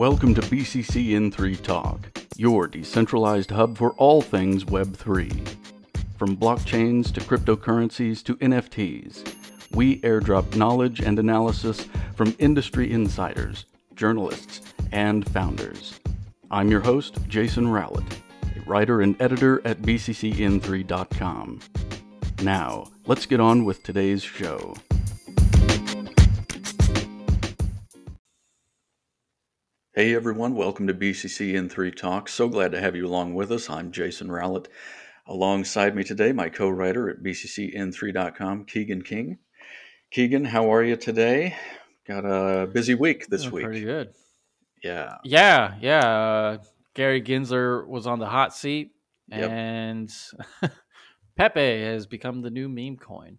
Welcome to BCCN3 Talk, your decentralized hub for all things Web3. From blockchains to cryptocurrencies to NFTs, we airdrop knowledge and analysis from industry insiders, journalists, and founders. I'm your host, Jason Rowlett, a writer and editor at BCCN3.com. Now, let's get on with today's show. Hey everyone, welcome to BCCN3 Talk. So glad to have you along with us. I'm Jason Rowlett. Alongside me today, my co writer at BCCN3.com, Keegan King. Keegan, how are you today? Got a busy week this Doing week. Pretty good. Yeah. Yeah, yeah. Uh, Gary Gensler was on the hot seat, Yep. and Pepe has become the new meme coin.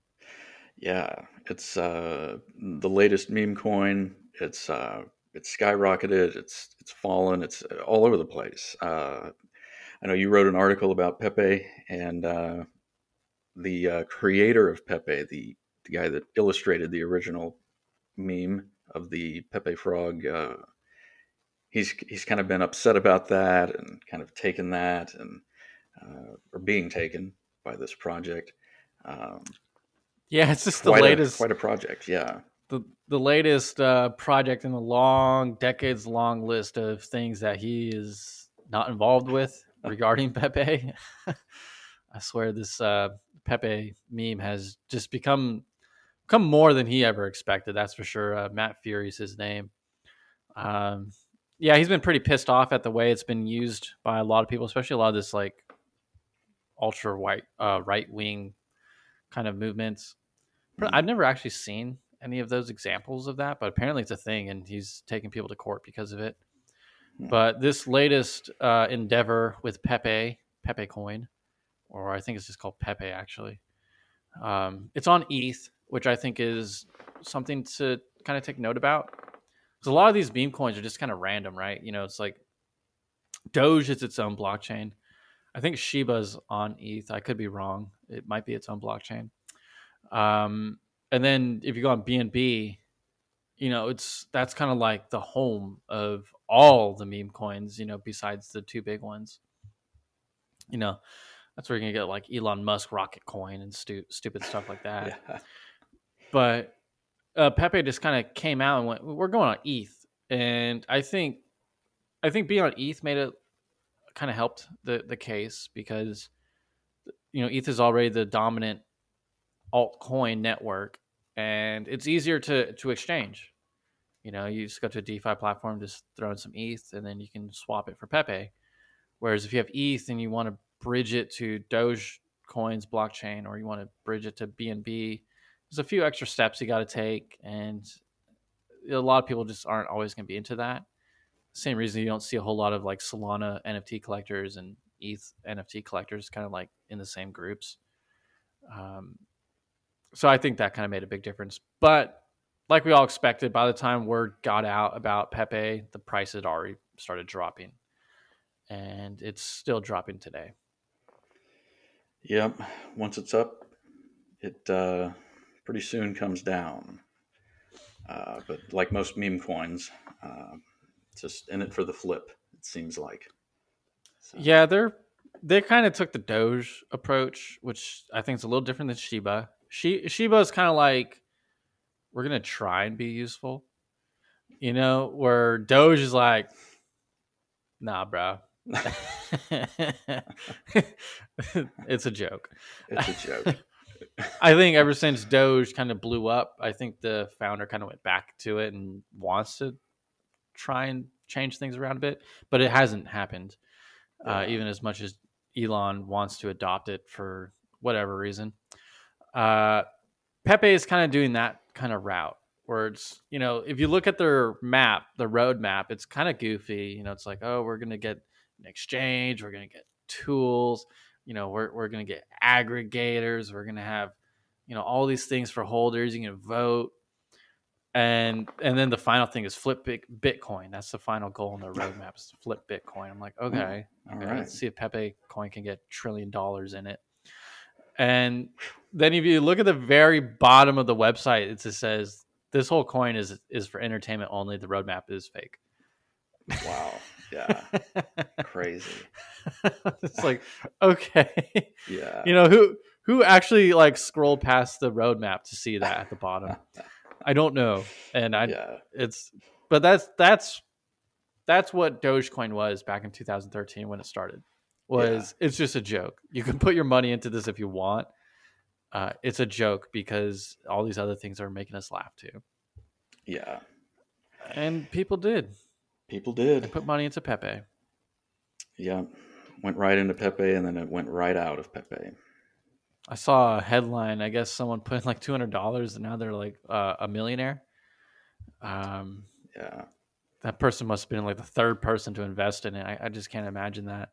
Yeah. It's uh, the latest meme coin. It's uh, it's skyrocketed. It's it's fallen. It's all over the place. Uh, I know you wrote an article about Pepe and uh, the uh, creator of Pepe, the the guy that illustrated the original meme of the Pepe frog. Uh, he's he's kind of been upset about that and kind of taken that and uh, or being taken by this project. Um, Yeah, it's just the latest, a, quite a project. Yeah. The the latest uh, project in a long, decades long list of things that he is not involved with regarding Pepe. I swear this uh, Pepe meme has just become become more than he ever expected. That's for sure. Uh, Matt Furie's his name. Um, yeah, he's been pretty pissed off at the way it's been used by a lot of people, especially a lot of this like ultra white uh, right wing kind of movements. Mhm. I've never actually seen any of those examples of that, but apparently it's a thing, and he's taking people to court because of it. Hmm. But this latest uh, endeavor with Pepe, Pepe Coin, or I think it's just called Pepe actually, um, it's on ETH, which I think is something to kind of take note about. Because a lot of these meme coins are just kind of random, right? You know, it's like Doge is its own blockchain. I think Shiba's on ETH. I could be wrong. It might be its own blockchain. Um, and then if you go on BNB, you know, it's that's kind of like the home of all the meme coins, you know, besides the two big ones. You know, that's where you're gonna get like Elon Musk Rocket Coin and stu- stupid stuff like that. Yeah. But uh, Pepe just kind of came out and went, "We're going on ETH," and I think, I think being on ETH made it kind of helped the the case because, you know, ETH is already the dominant altcoin network, and it's easier to to exchange. You know, you just go to a DeFi platform, just throw in some ETH, and then you can swap it for Pepe. Whereas if you have ETH and you want to bridge it to Dogecoin's blockchain, or you want to bridge it to BNB, there's a few extra steps you got to take, and a lot of people just aren't always going to be into that. Same reason you don't see a whole lot of like Solana NFT collectors and ETH NFT collectors kind of like in the same groups. Um, so I think that kind of made a big difference. But like we all expected, by the time word got out about Pepe, the price had already started dropping, and it's still dropping today. Yep. Once it's up, it uh, pretty soon comes down. Uh, but like most meme coins, uh, just in it for the flip. It seems like. So, Yeah, they're they kind of took the Doge approach, which I think is a little different than Shiba. Shi Shiba is kind of like we're gonna try and be useful, you know. Where Doge is like, nah, bro. it's a joke. it's a joke. I think ever since Doge kind of blew up, I think the founder kind of went back to it and wants to try and change things around a bit, but it hasn't happened. Uh, even as much as Elon wants to adopt it for whatever reason. Uh, Pepe is kind of doing that kind of route where it's, you know, if you look at their map, the road map, it's kind of goofy. You know, it's like, oh, we're going to get an exchange, we're going to get tools, you know, we're, we're going to get aggregators, we're going to have, you know, all these things for holders. You can vote. And and then the final thing is flip Bitcoin. That's the final goal in the roadmap is to flip Bitcoin. I'm like, okay, Okay, right. let's see if Pepe coin can get trillion dollars in it. And then if you look at the very bottom of the website, it just says this whole coin is is for entertainment only. The roadmap is fake. Wow. Yeah. Crazy. it's like okay, Yeah. you know who who actually like scrolled past the roadmap to see that at the bottom. I don't know, and I yeah. it's but that's that's that's what Dogecoin was back in 2013 when it started. Was it's just a joke. You can put your money into this if you want. Uh, it's a joke because all these other things are making us laugh too, Yeah. and people did. People They did. put money into Pepe. Yeah. Went right into Pepe and then it went right out of Pepe. I saw a headline. I guess someone put in like two hundred dollars, and now they're like uh, a millionaire. Um, Yeah. that person must have been like the third person to invest in it. I, I just can't imagine that.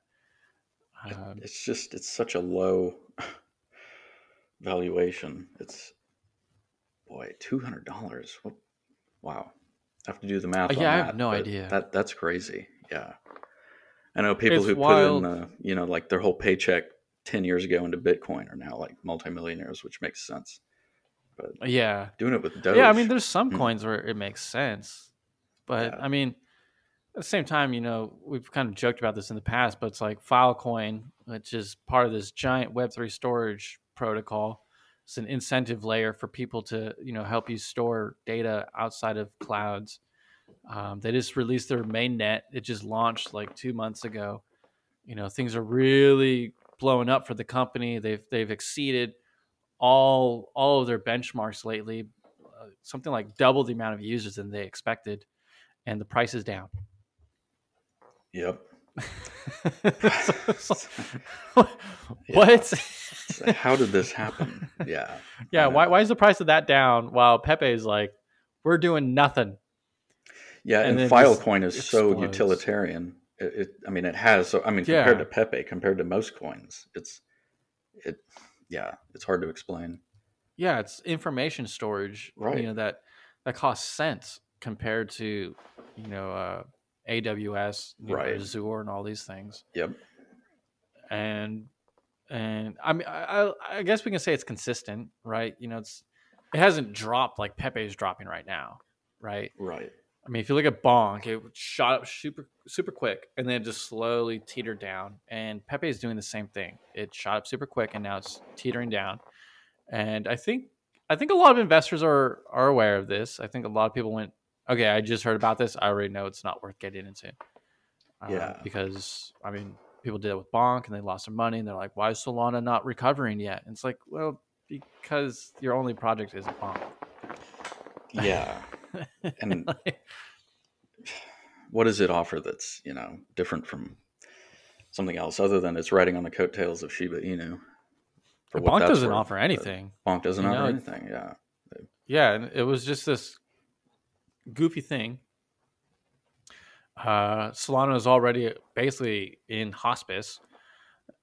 Um, It's just it's such a low valuation. It's boy, two hundred dollars. Wow. I have to do the math. Uh, on yeah, I have that, no idea. That that's crazy. Yeah. I know people It's who wild. put in uh, you know, like their whole paycheck ten years ago into Bitcoin are now like multimillionaires, which makes sense. But yeah, doing it with Doge. yeah. I mean, there's some Mm. coins where it makes sense, but Yeah. I mean, at the same time, you know, we've kind of joked about this in the past, but it's like Filecoin, which is part of this giant Web3 storage protocol. It's an incentive layer for people to, you know, help you store data outside of clouds. Um, they just released their main net. It just launched like two months ago. You know, things are really blowing up for the company. They've they've exceeded all all of their benchmarks lately. Uh, something like double the amount of users than they expected, and the price is down. Yep. So- so- what? So how did this happen? Yeah. yeah, why why is the price of that down while Pepe is like, we're doing nothing? Yeah, and and, Filecoin is so utilitarian. It, it, I mean, it has. So I mean, Yeah. compared to Pepe, compared to most coins, it's it. Yeah, it's hard to explain. Yeah, it's information storage. Right. You know that that costs cents compared to you know uh, AWS, you know, Azure, and all these things. Yep. and and I mean, I, I guess we can say it's consistent, right? You know, it's it hasn't dropped like Pepe is dropping right now, right? Right. I mean, if you look at Bonk, it shot up super super quick and then it just slowly teetered down. And Pepe is doing the same thing. It shot up super quick and now it's teetering down. And I think I think a lot of investors are are aware of this. I think a lot of people went, okay, I just heard about this. I already know it's not worth getting into. Uh, Yeah. Because I mean, people did it with Bonk and they lost their money and they're like, why is Solana not recovering yet? And it's like, well, because your only project is Bonk. Yeah. And what does it offer that's you know different from something else other than it's riding on the coattails of Shiba Inu? for Bonk doesn't worth, offer but anything. Bonk doesn't You offer know, anything. Yeah. Yeah, and it was just this goofy thing. Uh, Solana is already basically in hospice,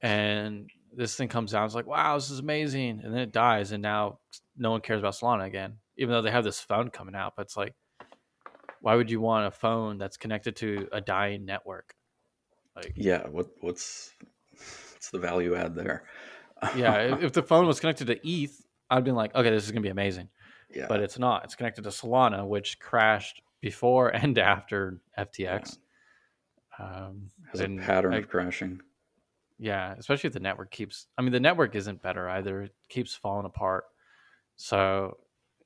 and this thing comes out. It's like, wow, this is amazing, and then it dies, and now no one cares about Solana again, even though they have this phone coming out. But it's like, why would you want a phone that's connected to a dying network? Like, Yeah. What what's what's the value add there? yeah, if, if the phone was connected to ETH, I'd been like, okay, this is gonna be amazing. Yeah. but it's not. It's connected to Solana, which crashed before and after FTX. Um, has a pattern I- of crashing. yeah, especially if the network keeps. I mean, the network isn't better either. It keeps falling apart. So,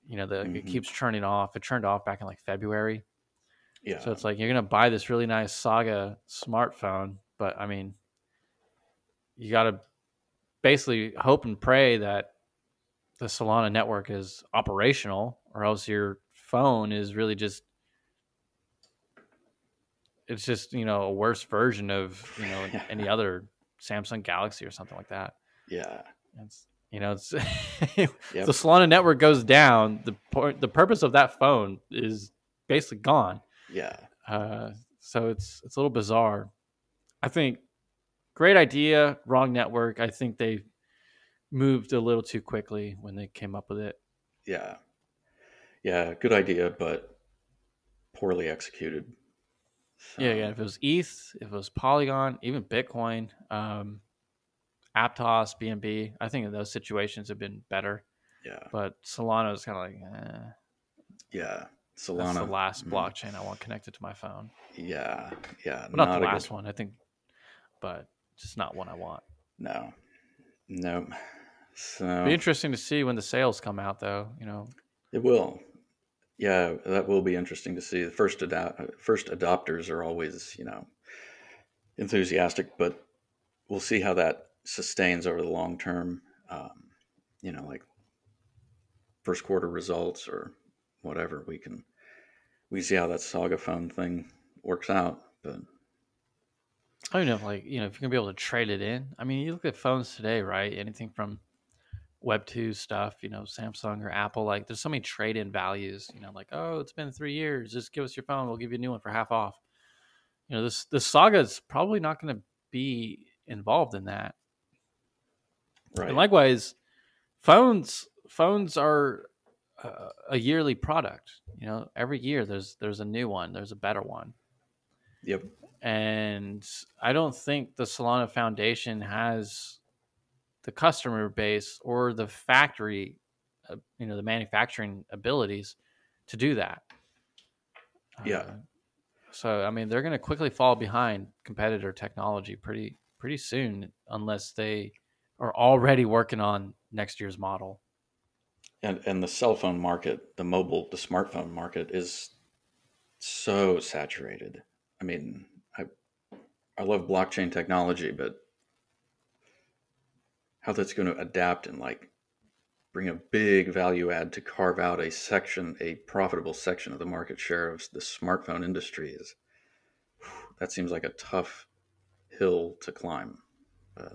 you know, the, it Mhm. keeps churning off. It turned off back in like February. Yeah. So it's like you're gonna buy this really nice Saga smartphone, but I mean, you got to basically hope and pray that the Solana network is operational, or else your phone is really just it's just you know a worse version of you know any other Samsung Galaxy or something like that. yeah. It's you know it's Yep. the Solana network goes down. The the purpose of that phone is basically gone. Yeah. Uh, so it's it's a little bizarre. I think great idea, wrong network. I think they moved a little too quickly when they came up with it. Yeah. Yeah. Good idea, but poorly executed. Yeah, So, yeah. If it was ETH, if it was Polygon, even Bitcoin, um, Aptos, BNB, I think in those situations have been better. Yeah. But Solana is kind of like, eh. Yeah. Solana. That's the last mm, blockchain I want connected to my phone. Yeah, yeah. But not, the a good- last one, I think, but just not one I want. No, no. So Be interesting to see when the sales come out, though. You know, it will. Yeah, that will be interesting to see. The first adop- first adopters are always, you know, enthusiastic, but we'll see how that sustains over the long term. Um, you know, like first quarter results or whatever. We can we see how that Saga phone thing works out. But I don't know like you know if you're gonna be able to trade it in. I mean, you look at phones today, right? Anything from Web two stuff, you know, Samsung or Apple. Like, there's so many trade in values. You know, like oh, it's been three years. Just give us your phone. We'll give you a new one for half off. You know, this this saga is probably not going to be involved in that. right, And likewise, phones phones are uh, a yearly product. You know, every year there's there's a new one. There's a better one. yep, and I don't think the Solana Foundation has the customer base or the factory, uh, you know, the manufacturing abilities to do that. Yeah. Uh, so I mean, they're going to quickly fall behind competitor technology pretty pretty soon, unless they are already working on next year's model. and and the cell phone market, the mobile, the smartphone market is so saturated. I mean, I I love blockchain technology, but how that's going to adapt and like bring a big value add to carve out a section, a profitable section of the market share of the smartphone industry is that seems like a tough hill to climb. But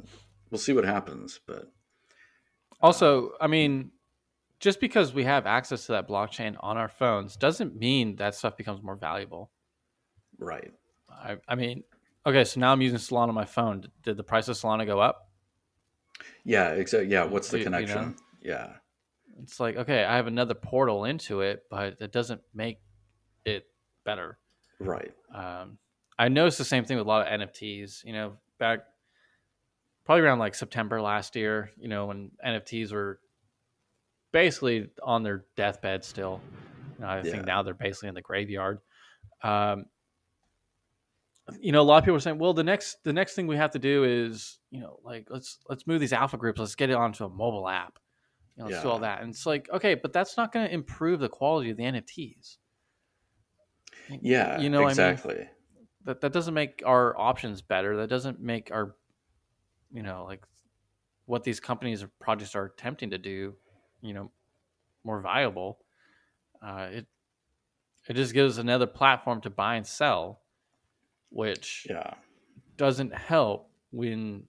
we'll see what happens. But Also, um, I mean, just because we have access to that blockchain on our phones doesn't mean that stuff becomes more valuable. right, I, I mean, okay, so now I'm using Solana on my phone. Did the price of Solana go up? Yeah, exactly. Yeah, what's the You- you know? connection? Yeah, It's like, okay, I have another portal into it, but it doesn't make it better. right. Um, I noticed the same thing with a lot of NFTs. You know, back probably around like September last year, you know, when NFTs were basically on their deathbed still. You know, I Yeah. think now they're basically in the graveyard. Um, you know, a lot of people are saying, well, the next the next thing we have to do is, you know, like let's let's move these alpha groups, let's get it onto a mobile app. You know, let's do all that. And it's like, okay, but that's not going to improve the quality of the NFTs. Yeah, you know, what I mean? exactly. that that doesn't make our options better. That doesn't make our, you know, like what these companies or projects are attempting to do, you know, more viable. Uh, it it just gives another platform to buy and sell, which Yeah, doesn't help when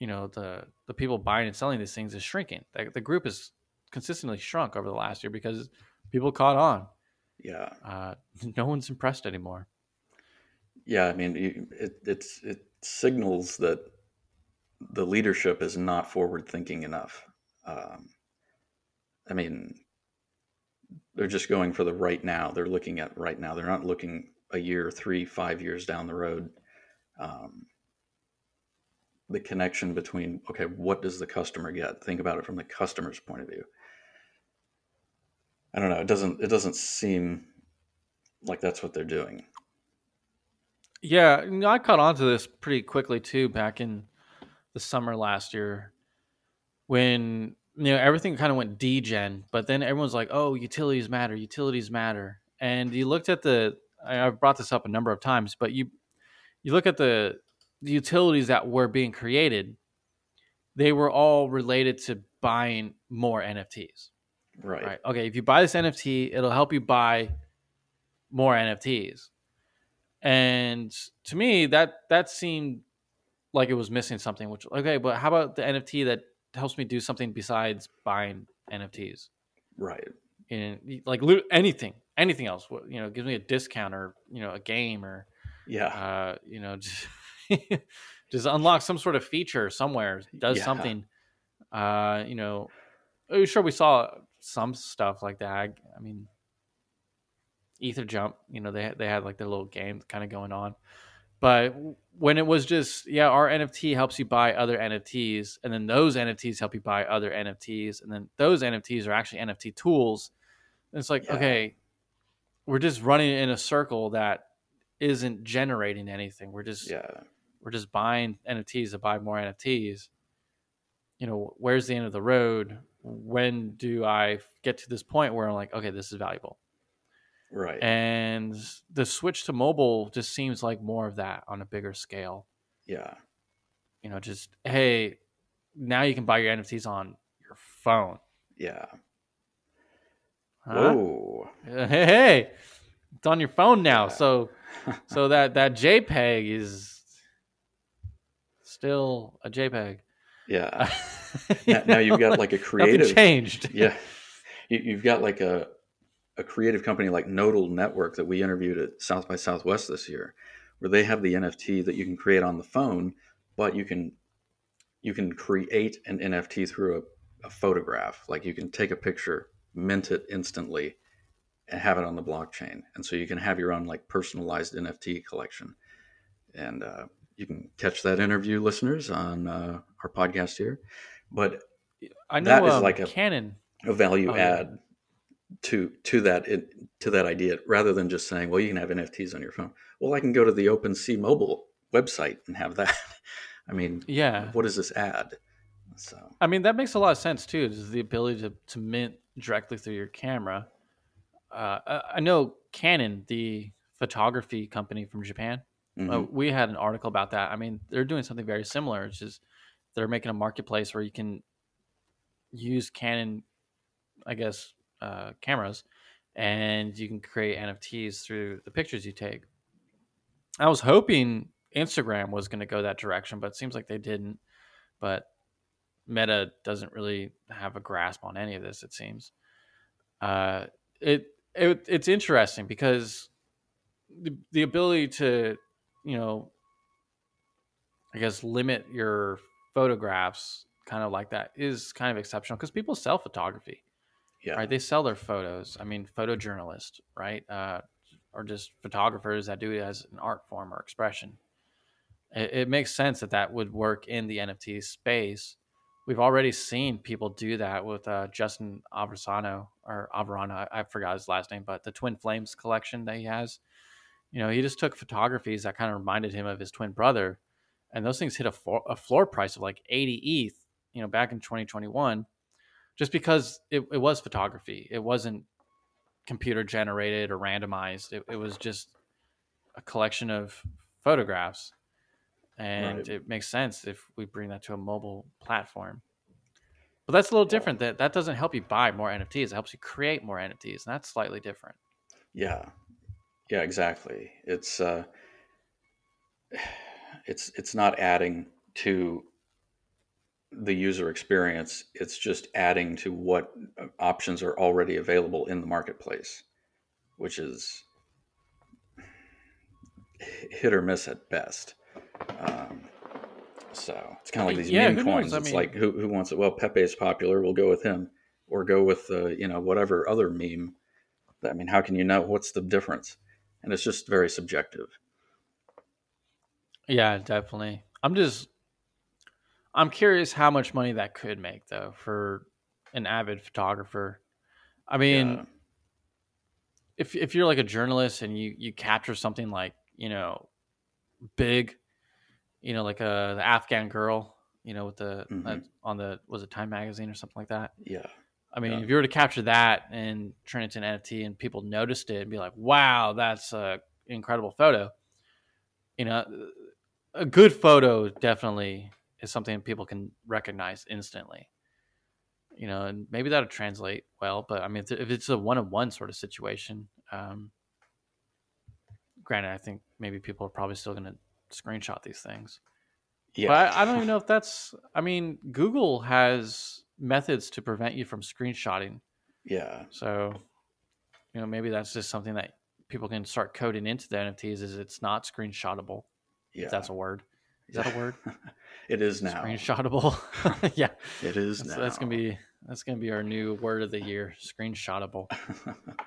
you know the the people buying and selling these things is shrinking. The, the group has consistently shrunk over the last year because people caught on. yeah, Uh, no one's impressed anymore. yeah. I mean, it it's it signals that the leadership is not forward thinking enough. Um, I mean, they're just going for the right now. They're looking at right now. They're not looking a year, three, five years down the road. Um, the connection between okay, what does the customer get? Think about it from the customer's point of view. I don't know. It doesn't. It doesn't seem like that's what they're doing. Yeah, I caught on to this pretty quickly too back in the summer last year when you know everything kind of went degen, but then everyone's like, "Oh, utilities matter, utilities matter." And you looked at the I've brought this up a number of times, but you you look at the, the utilities that were being created, they were all related to buying more NFTs Right. right? Okay, if you buy this NFT, it'll help you buy more NFTs. And to me, that that seemed like it was missing something. Which okay, but how about the NFT that helps me do something besides buying NFTs? Right. And like anything, anything else, you know, gives me a discount or you know a game or Yeah. uh, you know, just, just unlock some sort of feature somewhere, does Yeah. something. Uh, you know, sure, we saw some stuff like that. I, I mean, Ether Jump, you know, they had- they had like their little game kind of going on, but when it was just yeah, our NFT helps you buy other NFTs, and then those NFTs help you buy other NFTs, and then those NFTs are actually NFT tools. And it's like Yeah. okay, we're just running in a circle that isn't generating anything. We're just Yeah. we're just buying NFTs to buy more NFTs. You know, where's the end of the road? When do I get to this point where I'm like, okay, this is valuable? Right. And the switch to mobile just seems like more of that on a bigger scale. yeah. You know, just hey, now you can buy your NFTs on your phone. Yeah. Huh? Whoa. Uh, Hey, hey, it's on your phone now. Yeah. So, so that that JPEG is still a JPEG. Yeah. Now, now you've got like a creative. changed. Yeah. You, you've got like a, a creative company like Nodal Network that we interviewed at South by Southwest this year, where they have the NFT that you can create on the phone, but you can you can create an NFT through a, a photograph. Like you can take a picture, mint it instantly, and have it on the blockchain. And so you can have your own like personalized NFT collection. And uh, you can catch that interview, listeners, on uh, our podcast here. But I know That is um, like a- Canon. a value Oh, yeah. add to to that it, to that idea rather than just saying well you can have nfts on your phone well i can go to the OpenSea mobile website and have that i mean Yeah, what does this add so I mean that makes a lot of sense too. Is the ability to to mint directly through your camera. Uh, I- know Canon, the photography company from Japan. mhm, Uh, we had an article about that. I mean, they're doing something very similar. It's just they're making a marketplace where you can use Canon, I guess, uh, cameras, and you can create NFTs through the pictures you take. I was hoping Instagram was going to go that direction, but it seems like they didn't. But Meta doesn't really have a grasp on any of this. It seems. Uh, it, it it's interesting because the the ability to you know I guess limit your photographs kind of like that is kind of exceptional because people sell photography, yeah right? They sell their photos. I mean, photojournalists, right? Uh, or just photographers that do it as an art form or expression. It, it makes sense that that would work in the NFT space. We've already seen people do that with uh, Justin Aversano or Averano. I, forgot his last name, but the Twin Flames collection that he has. You know, he just took photographies that kind of reminded him of his twin brother, and those things hit a, floor, a floor price of like 80 ETH, you know, back in 2021, just because it, it was photography. It wasn't computer generated or randomized. It, it was just a collection of photographs. And Right. it makes sense if we bring that to a mobile platform. But that's a little different. That that doesn't help you buy more NFTs. It helps you create more NFTs, and that's slightly different. yeah yeah exactly it's uh it's it's not adding to the user experience it's just adding to what uh, options are already available in the marketplace which is hit or miss at best um, so it's kind of like these Yeah, meme who knows? coins I it's mean- like who, who wants it well pepe is popular we'll go with him or go with uh, you know whatever other meme i mean how can you know what's the difference and it's just very subjective Yeah, definitely. I'm just I'm curious how much money that could make though for an avid photographer. I mean, Yeah. if if you're like a journalist and you you capture something like, you know, big, you know, like a the Afghan girl, you know, with the Mhm. uh, on the was it Time magazine or something like that. yeah I mean, Yeah. if you were to capture that and turn it to an NFT and people noticed it and be like, "Wow, that's a incredible photo," you know, a good photo definitely is something people can recognize instantly. You know, and maybe that'll translate well. But I mean, if if it's a one-on-one sort of situation, um, granted, I think maybe people are probably still going to screenshot these things. yeah But I, I don't even know if that's. I mean, Google has methods to prevent you from screenshotting. yeah So, you know, maybe that's just something that people can start coding into the NFTs. Is it's not screenshotable? yeah If that's a word. Is that a word? it is now Screenshotable. yeah, it is that's, now that's gonna be that's gonna be our new word of the year. Screenshotable.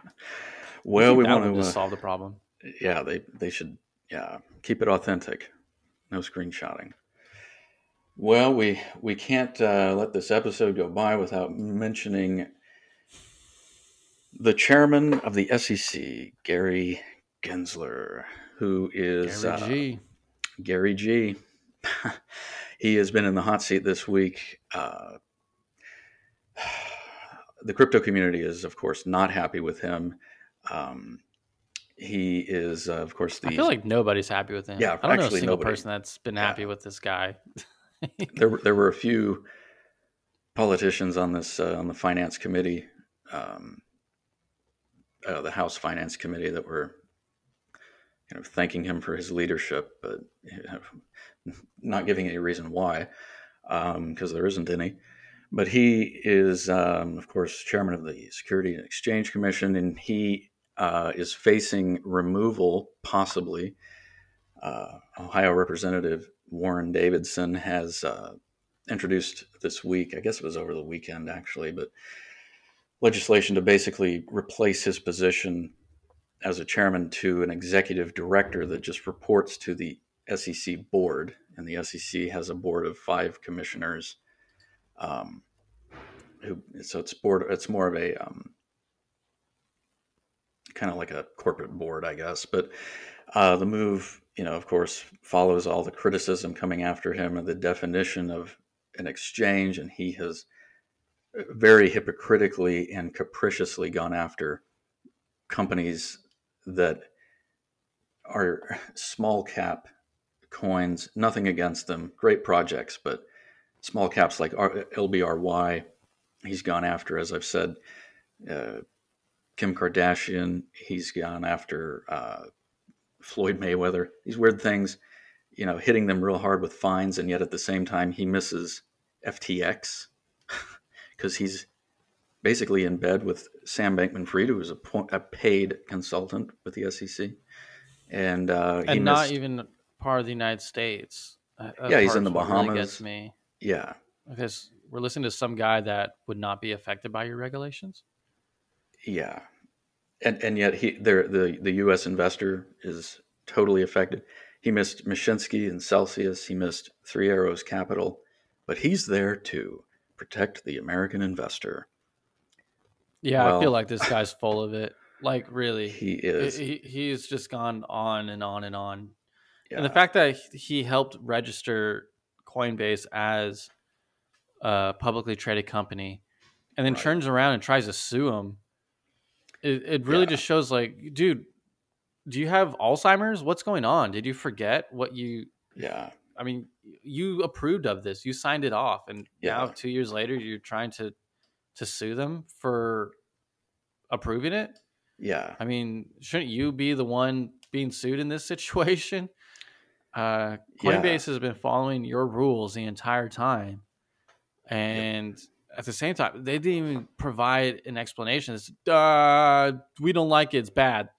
well we want to uh, solve the problem. yeah they they should yeah keep it authentic no screenshotting well we we can't uh, let this episode go by without mentioning the chairman of the SEC, Gary Gensler, who is Gary G. Uh, Gary G. he has been in the hot seat this week. Uh, the crypto community is, of course, not happy with him. Um, he is, uh, of course, the. I feel like nobody's happy with him. Yeah, I don't know a single nobody. person that's been happy Yeah. with this guy. there, were- there were a few politicians on this uh, on the finance committee, um, uh, the House Finance Committee, that were kind of thanking him for his leadership, but you know, not giving any reason why, because there isn't any. But he is, um, of course, chairman of the Security and Exchange Commission, and he uh, is facing removal, possibly. Uh, Ohio Representative Warren Davidson has uh, introduced this week, I guess it was over the weekend actually, but legislation to basically replace his position as a chairman to an executive director that just reports to the SEC board. And the SEC has a board of five commissioners. Um, who, so it's board, it's more of a um, kind of like a corporate board, I guess. But uh, the move, you know, of course, follows all the criticism coming after him and the definition of an exchange, and he has very hypocritically and capriciously gone after companies that are small cap coins. Nothing against them, great projects, but small caps like LBRY, he's gone after, as I've said, uh, Kim Kardashian. He's gone after uh, Floyd Mayweather. These weird things, you know, hitting them real hard with fines, and yet at the same time he misses FTX because he's basically in bed with Sam Bankman-Fried, who is a, po- a paid consultant with the SEC, and uh, and not missed- even part of the United States. That- that Yeah, he's in the really Bahamas. gets me yeah, because we're listening to some guy that would not be affected by your regulations. yeah, and and yet he there the the U.S. investor is totally affected. He missed Mashinsky and Celsius. He missed Three Arrows Capital, but he's there to protect the American investor. Yeah, I feel like this guy's full of it. Like really, He is. he, he's just gone on and on and on. yeah, And the fact that he helped register Coinbase as a publicly traded company, and then Right. turns around and tries to sue him, it, it really Yeah. just shows like, dude, do you have Alzheimer's? What's going on? Did you forget what you? yeah, I mean, you approved of this, you signed it off, and now two years later, you're trying to to sue them for approving it. yeah, I mean, shouldn't you be the one being sued in this situation? Uh, Yeah. Coinbase has been following your rules the entire time, and at the same time, they didn't even provide an explanation. It's, uh, we don't like it; it's bad.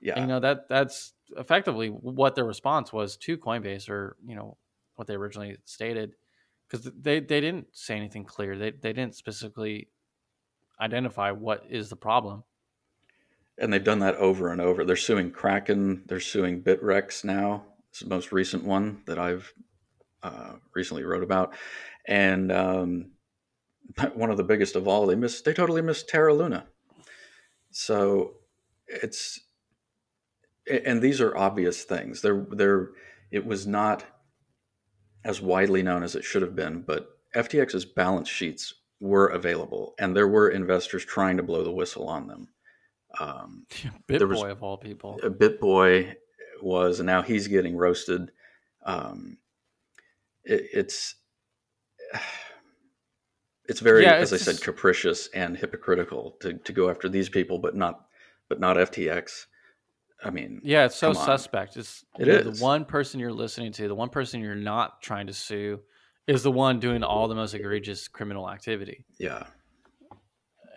yeah. And, you know that that's effectively what their response was to Coinbase, or you know what they originally stated, because they they didn't say anything clear. They they didn't specifically identify what is the problem. and they've done that over and over. They're suing Kraken. They're suing Bittrex now. It's the most recent one that I've uh, recently wrote about, and um, one of the biggest of all. They missed. They totally missed Terra Luna. So it's, and these are obvious things. They're they're. It was not as widely known as it should have been, but FTX's balance sheets were available, and there were investors trying to blow the whistle on them. Um, There BitBoy of all people. a BitBoy was, and now he's getting roasted. Um, it, it's it's very, Yeah, as I it's said, just- capricious and hypocritical to, to go after these people, but not but not FTX. I mean, Yeah, it's so suspect. It's It is. the one person you're listening to, the one person you're not trying to sue, is the one doing all the most egregious criminal activity. yeah,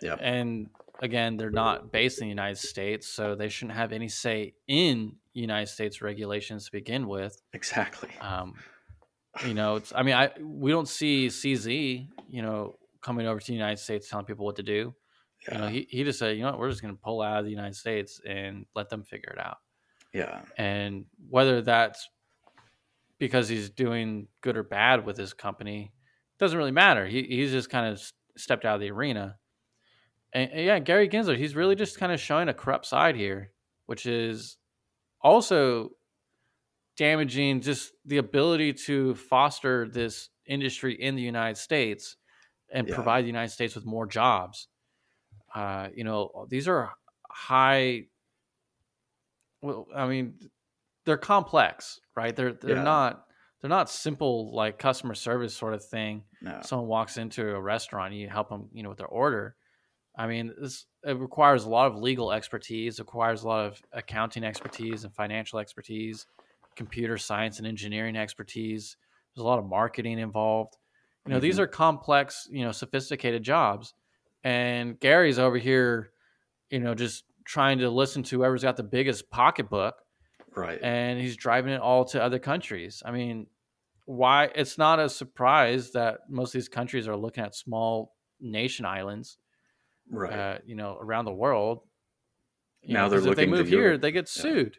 yeah, And again, they're not based in the United States, so they shouldn't have any say in United States regulations to begin with. exactly. Um, you know, it's. I mean, I we don't see CZ, you know, coming over to the United States telling people what to do. Yeah, You know, he, he just said, you know what, we're just going to pull out of the United States and let them figure it out. yeah, And whether that's because he's doing good or bad with his company doesn't really matter. He, he's just kind of stepped out of the arena. And, and yeah, Gary Gensler, he's really just kind of showing a corrupt side here, which is also damaging just the ability to foster this industry in the United States and Yeah. provide the United States with more jobs. Uh, you know, these are high. Well, I mean, they're complex, right? They're they're Yeah. not they're not simple like customer service sort of thing. No. Someone walks into a restaurant, you help them, you know, with their order. I mean, this it requires a lot of legal expertise, requires a lot of accounting expertise and financial expertise, computer science and engineering expertise. There's a lot of marketing involved. You know, these Mhm. are complex, you know, sophisticated jobs. And Gary's over here, you know, just trying to listen to whoever's got the biggest pocketbook Right. and he's driving it all to other countries. I mean, why? It's not a surprise that most of these countries are looking at small nation islands, right. uh, you know, around the world. You Now know, they're 'cause if they looking to move here, Europe. they get sued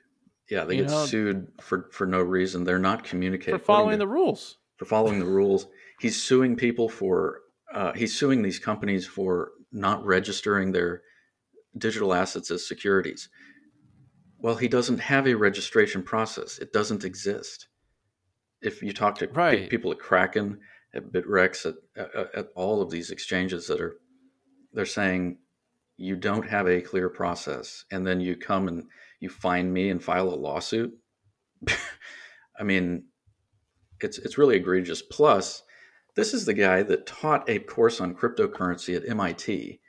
yeah, they you get know- sued for for no reason. They're not communicating for following the rules. for following the rules. He's suing people for uh, he's suing these companies for not registering their digital assets as securities. Well, he doesn't have a registration process. It doesn't exist. If you talk to Right. people at Kraken, at Bittrex, at, at, at all of these exchanges that are, they're saying you don't have a clear process, and then you come and you find me and file a lawsuit. I mean, it's it's really egregious. Plus, this is the guy that taught a course on cryptocurrency at MIT,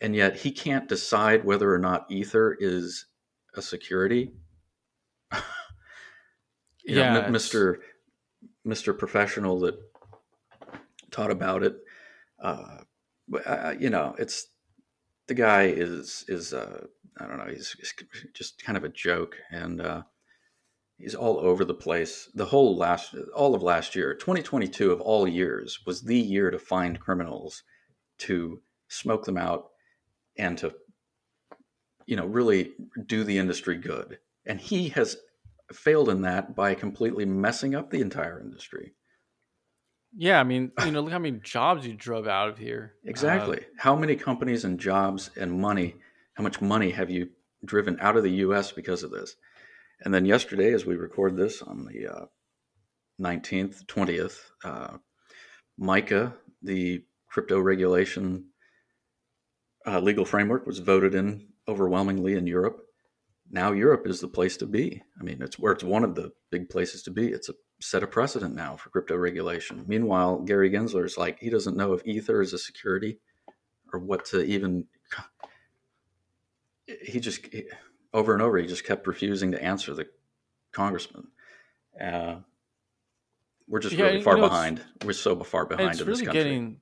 and yet he can't decide whether or not Ether is a security. You know, Yeah, Mr. Mr. Professional that taught about it. Uh, uh, you know, it's the guy is is uh, I don't know. He's, he's just kind of a joke, and uh, he's all over the place. The whole last, all of last year, 2022 of all years, was the year to find criminals, to smoke them out, and to, you know, really do the industry good. And he has failed in that by completely messing up the entire industry. Yeah, I mean, you know, look how many jobs you drove out of here. Uh, Exactly. how many companies and jobs and money, how much money have you driven out of the US because of this? And then yesterday, as we record this on the uh, 19th, 20th, uh, MICA, the crypto regulation uh, legal framework, was voted in overwhelmingly in Europe. Now Europe is the place to be. I mean, it's where it's one of the big places to be. It's a set a precedent now for crypto regulation. Meanwhile, Gary Gensler is like he doesn't know if Ether is a security or what to even. He just he- over and over he just kept refusing to answer the congressman. Uh, we're just Yeah, really you far know, behind. We're so far behind it's in this really country. getting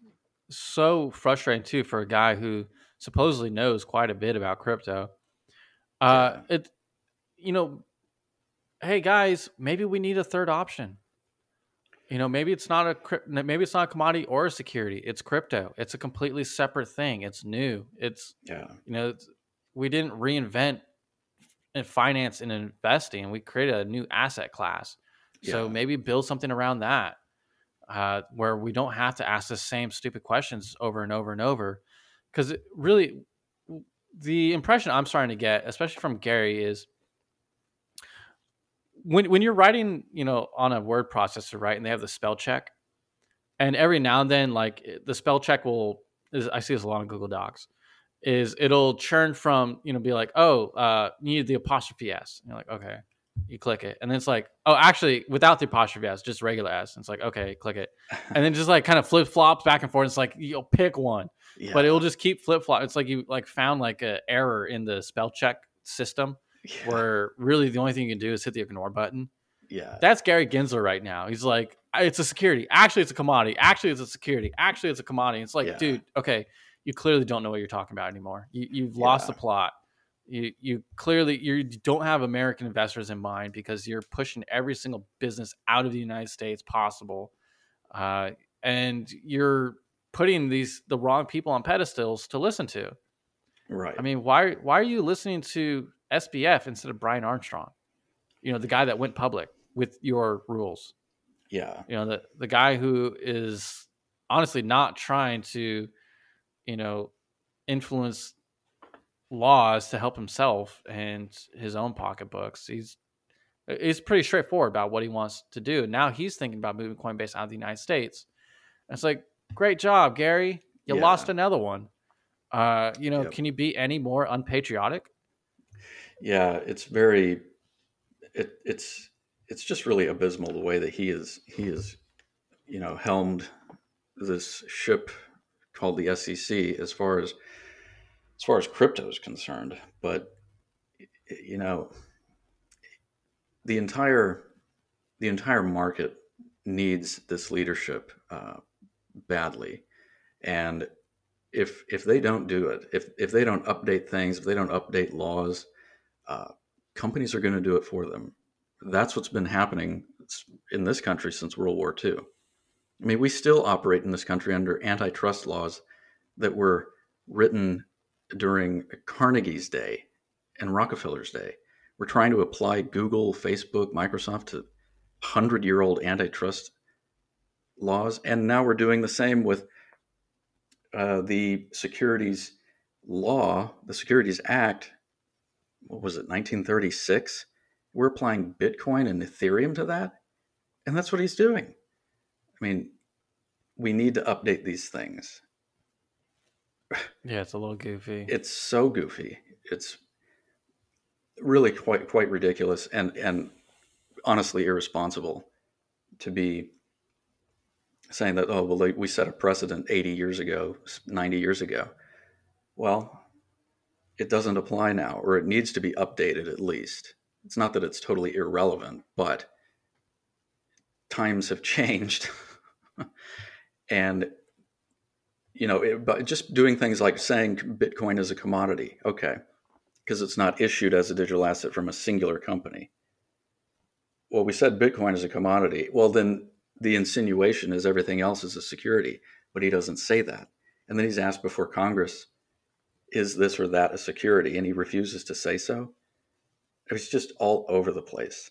so frustrating too for a guy who supposedly knows quite a bit about crypto. Uh, it, you know, hey guys, maybe we need a third option. You know, maybe it's not a maybe it's not a commodity or a security. It's crypto. It's a completely separate thing. It's new. It's yeah, you know, we didn't reinvent and finance and investing. We created a new asset class. So maybe build something around that, uh, where we don't have to ask the same stupid questions over and over and over. Because really, the impression I'm starting to get, especially from Gary, is when when you're writing, you know, on a word processor, right, and they have the spell check, and every now and then, like the spell check will, is, I see this a lot on Google Docs, is it'll churn from, you know, be like, oh, uh, you need the apostrophe s. And you're like, okay, you click it, and then it's like, oh, actually, without the apostrophe s, just regular s. And it's like, okay, click it, and then just like kind of flip flops back and forth. It's like you'll pick one, yeah. but it will just keep flip flop. It's like you like found like a error in the spell check system yeah. where really the only thing you can do is hit the ignore button. yeah. That's Gary Gensler right now. He's like, it's a security. Actually, it's a commodity. Actually, it's a security. Actually, it's a commodity. It's like, Yeah. dude, okay, you clearly don't know what you're talking about anymore. You, you've lost the plot. You, you clearly you don't have American investors in mind because you're pushing every single business out of the United States possible, uh, and you're putting these the wrong people on pedestals to listen to. right. I mean, why why are you listening to SBF instead of Brian Armstrong? You know, the guy that went public with your rules. yeah. You know, the the guy who is honestly not trying to, you know, influence laws to help himself and his own pocketbooks. He's he's pretty straightforward about what he wants to do. Now he's thinking about moving Coinbase out of the United States. it's like, great job, Gary. You yeah. lost another one. Uh, you know, yep. can you be any more unpatriotic? Yeah, it's very it, it's it's just really abysmal the way that he is he is you know helmed this ship called the SEC as far as as far as crypto is concerned. But you know, the entire the entire market needs this leadership uh, badly, and if if they don't do it, if if they don't update things, if they don't update laws, uh, companies are going to do it for them. That's what's been happening in this country since World War II. I mean, we still operate in this country under antitrust laws that were written during Carnegie's day and Rockefeller's day. We're trying to apply Google, Facebook, Microsoft to 100 year old antitrust laws. And now we're doing the same with uh, the Securities Law, the Securities Act. What was it, 1936? We're applying Bitcoin and Ethereum to that. And that's what he's doing. I mean, we need to update these things. Yeah, it's a little goofy. It's so goofy. It's really quite quite ridiculous and and honestly irresponsible to be saying that oh well we set a precedent 80 years ago 90 years ago well it doesn't apply now or it needs to be updated at least it's not that it's totally irrelevant but times have changed and you know, it, but just doing things like saying Bitcoin is a commodity, okay, because it's not issued as a digital asset from a singular company. Well, we said Bitcoin is a commodity. Well, then the insinuation is everything else is a security, but he doesn't say that. And then he's asked before Congress, is this or that a security? And he refuses to say so. It's just all over the place.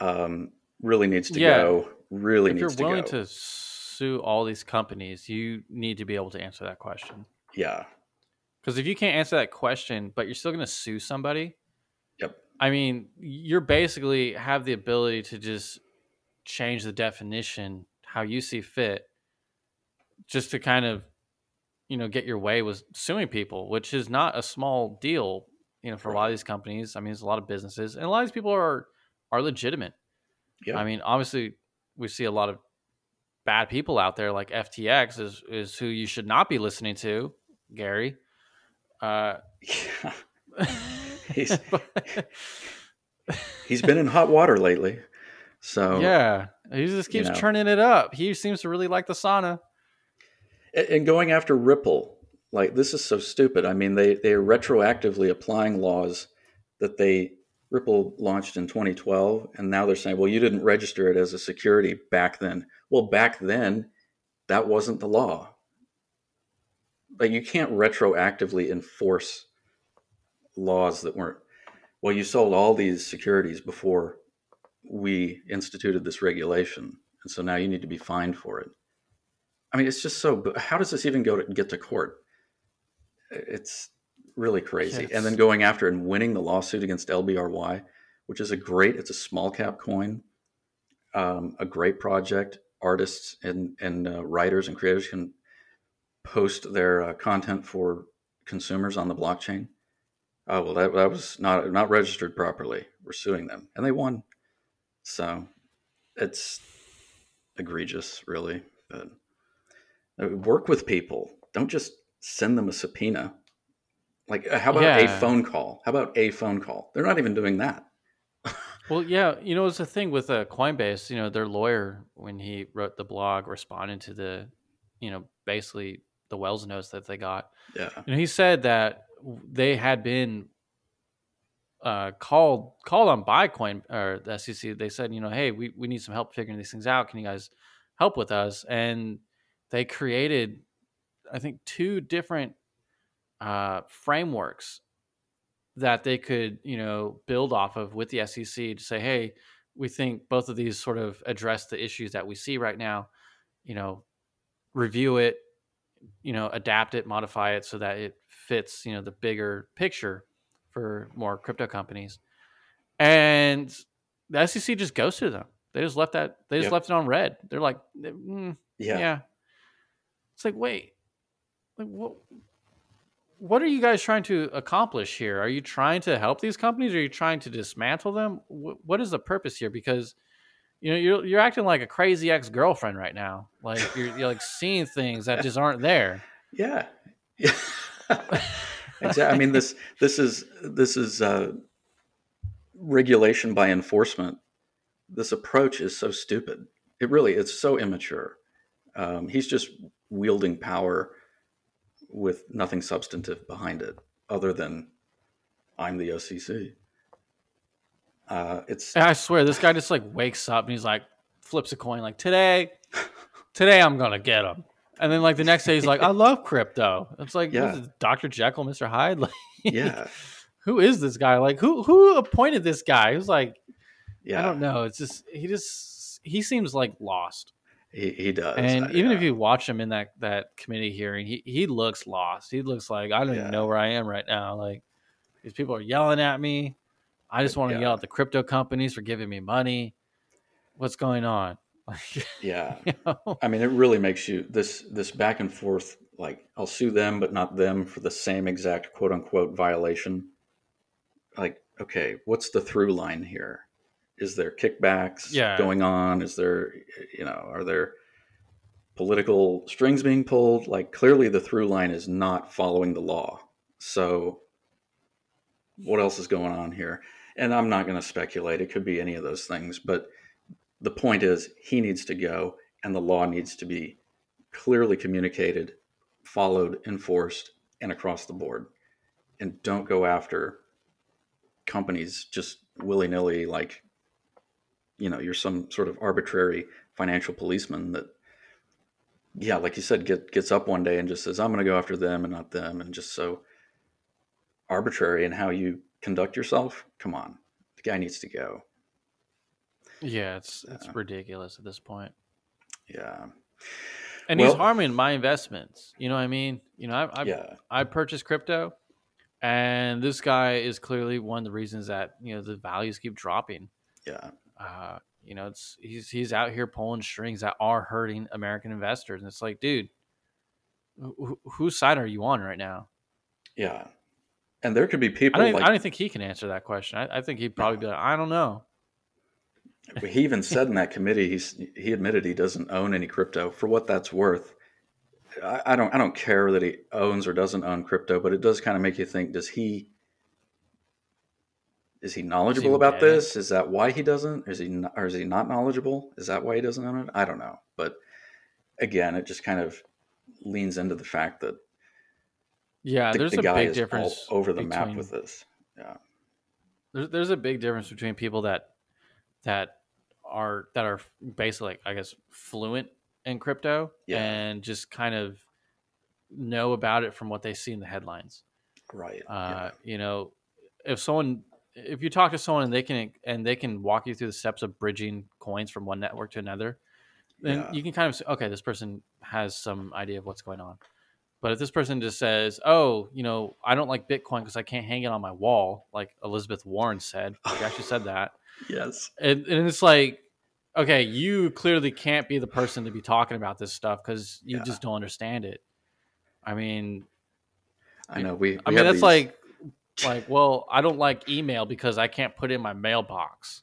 Um, really needs to yeah. go. Really if needs to go. If you're willing to sue all these companies, you need to be able to answer that question. Yeah. Because if you can't answer that question, but you're still going to sue somebody, yep. I mean, you're basically have the ability to just change the definition how you see fit, just to kind of, you know, get your way with suing people, which is not a small deal, you know, for right. a lot of these companies. I mean, there's a lot of businesses, and a lot of these people are are legitimate. Yeah. I mean, obviously, we see a lot of bad people out there like FTX is is who you should not be listening to, Gary. Uh, yeah. he's he's been in hot water lately. So yeah, he just keeps you know. turning it up. He seems to really like the sauna. And going after Ripple, like this is so stupid. I mean, they they are retroactively applying laws that they Ripple launched in 2012, and now they're saying, well, you didn't register it as a security back then. Well, back then, that wasn't the law. Like, you can't retroactively enforce laws that weren't. Well, you sold all these securities before we instituted this regulation, and so now you need to be fined for it. I mean, it's just so. How does this even go to get to court? It's really crazy. Yes. And then going after and winning the lawsuit against LBRY, which is a great, it's a small cap coin, um, a great project. Artists and, and uh, writers and creators can post their uh, content for consumers on the blockchain. Oh well, that, that was not not registered properly. We're suing them, and they won. So it's egregious, really. But work with people. Don't just send them a subpoena. Like, uh, how about yeah. a phone call? How about a phone call? They're not even doing that. well, yeah, you know, it's a thing with uh, Coinbase. You know, their lawyer when he wrote the blog responded to the, you know, basically the Wells notice that they got. Yeah, and he said that they had been uh, called called on by Coin or the SEC. They said, you know, hey, we we need some help figuring these things out. Can you guys help with us? And they created, I think, two different uh, frameworks that they could, you know, build off of with the SEC to say, hey, we think both of these sort of address the issues that we see right now. You know, review it, you know, adapt it, modify it so that it fits you know the bigger picture for more crypto companies, and the SEC just ghosted them. They just left that. They just Yep. left it on red. They're like, mm, Yeah. yeah. It's like, wait, like what? What are you guys trying to accomplish here? Are you trying to help these companies? Or are you trying to dismantle them? Wh- what is the purpose here? Because you know you're you're acting like a crazy ex girlfriend right now. Like you're, you're like seeing things that just aren't there. Yeah. Exactly. I mean this this is this is uh, regulation by enforcement. This approach is so stupid. It really is so immature. Um, he's just wielding power with nothing substantive behind it, other than I'm the OCC. Uh, it's I swear, this guy just like wakes up and he's like flips a coin like today, today I'm gonna get him. And then like the next day he's like, I love crypto. It's like, Yeah. is Dr. Jekyll, Mr. Hyde. Like, yeah, who is this guy? Like, who who appointed this guy? Who's like, yeah. I don't know. It's just he just he seems like lost. He, he does. And Uh, even if you watch him in that that committee hearing, he he looks lost. He looks like I don't Yeah. even know where I am right now. Like these people are yelling at me. I just want to Yeah. yell at the crypto companies for giving me money. What's going on? Like, yeah, you know? I mean, it really makes you this this back and forth. Like, I'll sue them, but not them for the same exact quote unquote violation. Like, okay, what's the through line here? Is there kickbacks Yeah. going on? Is there, you know, are there political strings being pulled? Like, clearly the through line is not following the law. So, what else is going on here? And I'm not going to speculate. It could be any of those things, but the point is he needs to go and the law needs to be clearly communicated followed enforced and across the board and don't go after companies just willy-nilly like you know you're some sort of arbitrary financial policeman that yeah like you said get, gets up one day and just says i'm going to go after them and not them and just so arbitrary in how you conduct yourself come on the guy needs to go yeah, it's it's Yeah. ridiculous at this point. yeah And he's harming my investments. You know what I mean? You know, I I, yeah I purchased crypto, and this guy is clearly one of the reasons that you know the values keep dropping. yeah uh, you know, it's he's he's out here pulling strings that are hurting American investors, and it's like, dude, wh- wh- whose side are you on right now? Yeah, and there could be I people don't, like I don't think he can answer that question. I, I think he'd probably be like, I don't know. he even said in that committee. He's he admitted he doesn't own any crypto. For what that's worth, I, I don't I don't care that he owns or doesn't own crypto, but it does kind of make you think: Does he is he knowledgeable about get it? this? Is that why he doesn't? Is he not, or is he not knowledgeable? Is that why he doesn't own it? I don't know. But again, it just kind of leans into the fact that Yeah, the, there's the a guy big is difference all over the map with this. Yeah, There's, there's a big difference between people that that are that are basically, like, I guess, fluent in crypto Yeah. and just kind of know about it from what they see in the headlines. right. uh, you know if someone if you talk to someone and they can and they can walk you through the steps of bridging coins from one network to another then Yeah. you can kind of say okay this person has some idea of what's going on but if this person just says oh you know i don't like bitcoin because i can't hang it on my wall like elizabeth warren said she actually said that yes. and, and it's like okay you clearly can't be the person to be talking about this stuff because you Yeah. just don't understand it i mean I know. We. I mean, that's these- like, like, well, I don't like email because I can't put it in my mailbox.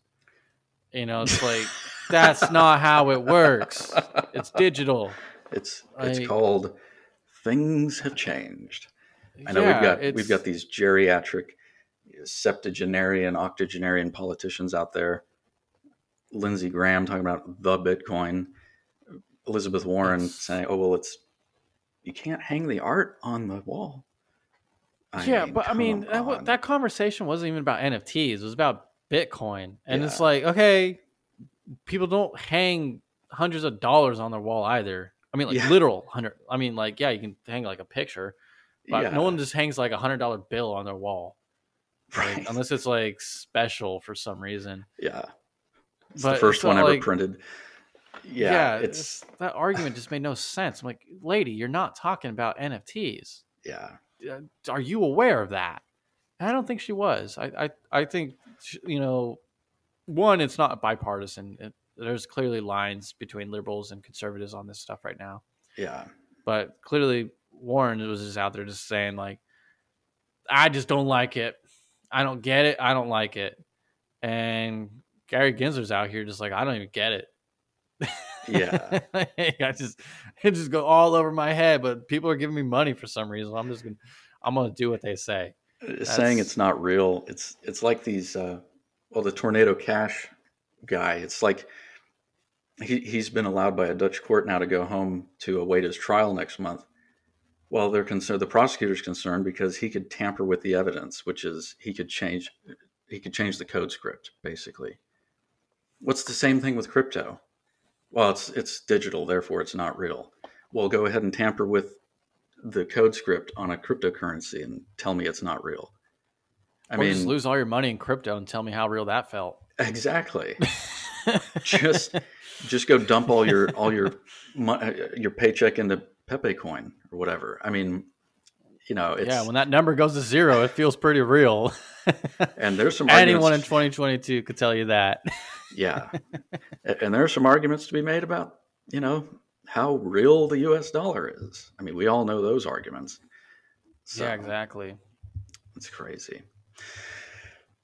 You know, it's like that's not how it works. It's digital. It's Like- it's called things have changed. I know Yeah, we've got we've got these geriatric, septuagenarian, octogenarian politicians out there. Lindsey Graham talking about the Bitcoin. Elizabeth Warren saying, "Oh well, it's you can't hang the art on the wall." Yeah, but I mean, that, that conversation wasn't even about NFTs. It was about Bitcoin, and it's like, okay, people don't hang hundreds of dollars on their wall either. I mean, like Yeah. literal hundred. I mean, like yeah, you can hang like a picture, but yeah, no one just hangs like a hundred dollar bill on their wall, like, right. unless it's like special for some reason. yeah, it's But the first one ever like- printed. Yeah, yeah, it's that argument just made no sense. I'm like, lady, you're not talking about NFTs. yeah, Uh, are you aware of that? And I don't think she was. I I, I think you know, one, it's not bipartisan. It, there's clearly lines between liberals and conservatives on this stuff right now. Yeah. But clearly, Warren was just out there just saying like, I just don't like it. I don't get it. I don't like it. And Gary Gensler's out here just like, I don't even get it. Yeah. I just it just go all over my head, but people are giving me money for some reason. I'm just gonna I'm gonna do what they say. Saying it's not real. It's it's like these uh well the tornado cash guy. It's like he he's been allowed by a Dutch court now to go home to await his trial next month. Well, they're concerned. The prosecutor's concerned because he could tamper with the evidence, which is he could change he could change the code script basically. What's the same thing with crypto? Well, it's it's digital, therefore it's not real. Well, go ahead and tamper with the code script on a cryptocurrency and tell me it's not real. I or mean, just lose all your money in crypto and tell me how real that felt. Exactly. just just go dump all your all your uh, your paycheck into Pepe coin or whatever. I mean, you know, yeah. When that number goes to zero, it feels pretty real. and there's some anyone in 2022 could tell you that. yeah, and there are some arguments to be made about you know how real the U.S. dollar is. I mean, we all know those arguments. So, yeah, exactly. It's crazy.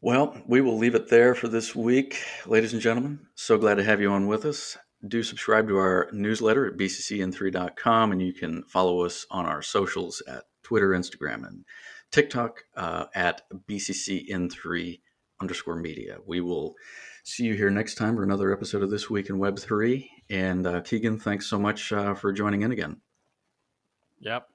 Well, we will leave it there for this week, ladies and gentlemen. So glad to have you on with us. Do subscribe to our newsletter at bccn3.com, and you can follow us on our socials at Twitter, Instagram, and TikTok uh, at bccn3 underscore media. We will see you here next time for another episode of This Week in Web3. And uh, Keegan, thanks so much uh, for joining in again. Yep.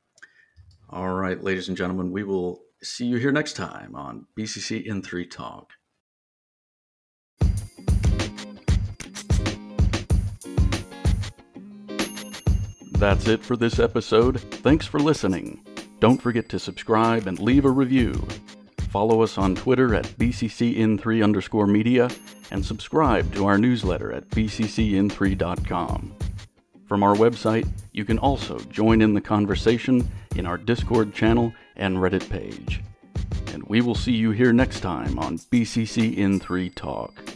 All right, ladies and gentlemen, we will see you here next time on BCCN3 Talk. That's it for this episode. Thanks for listening. Don't forget to subscribe and leave a review. Follow us on Twitter at BCCN3 underscore media and subscribe to our newsletter at bccn3.com. From our website, you can also join in the conversation in our Discord channel and Reddit page. And we will see you here next time on BCCN3 Talk.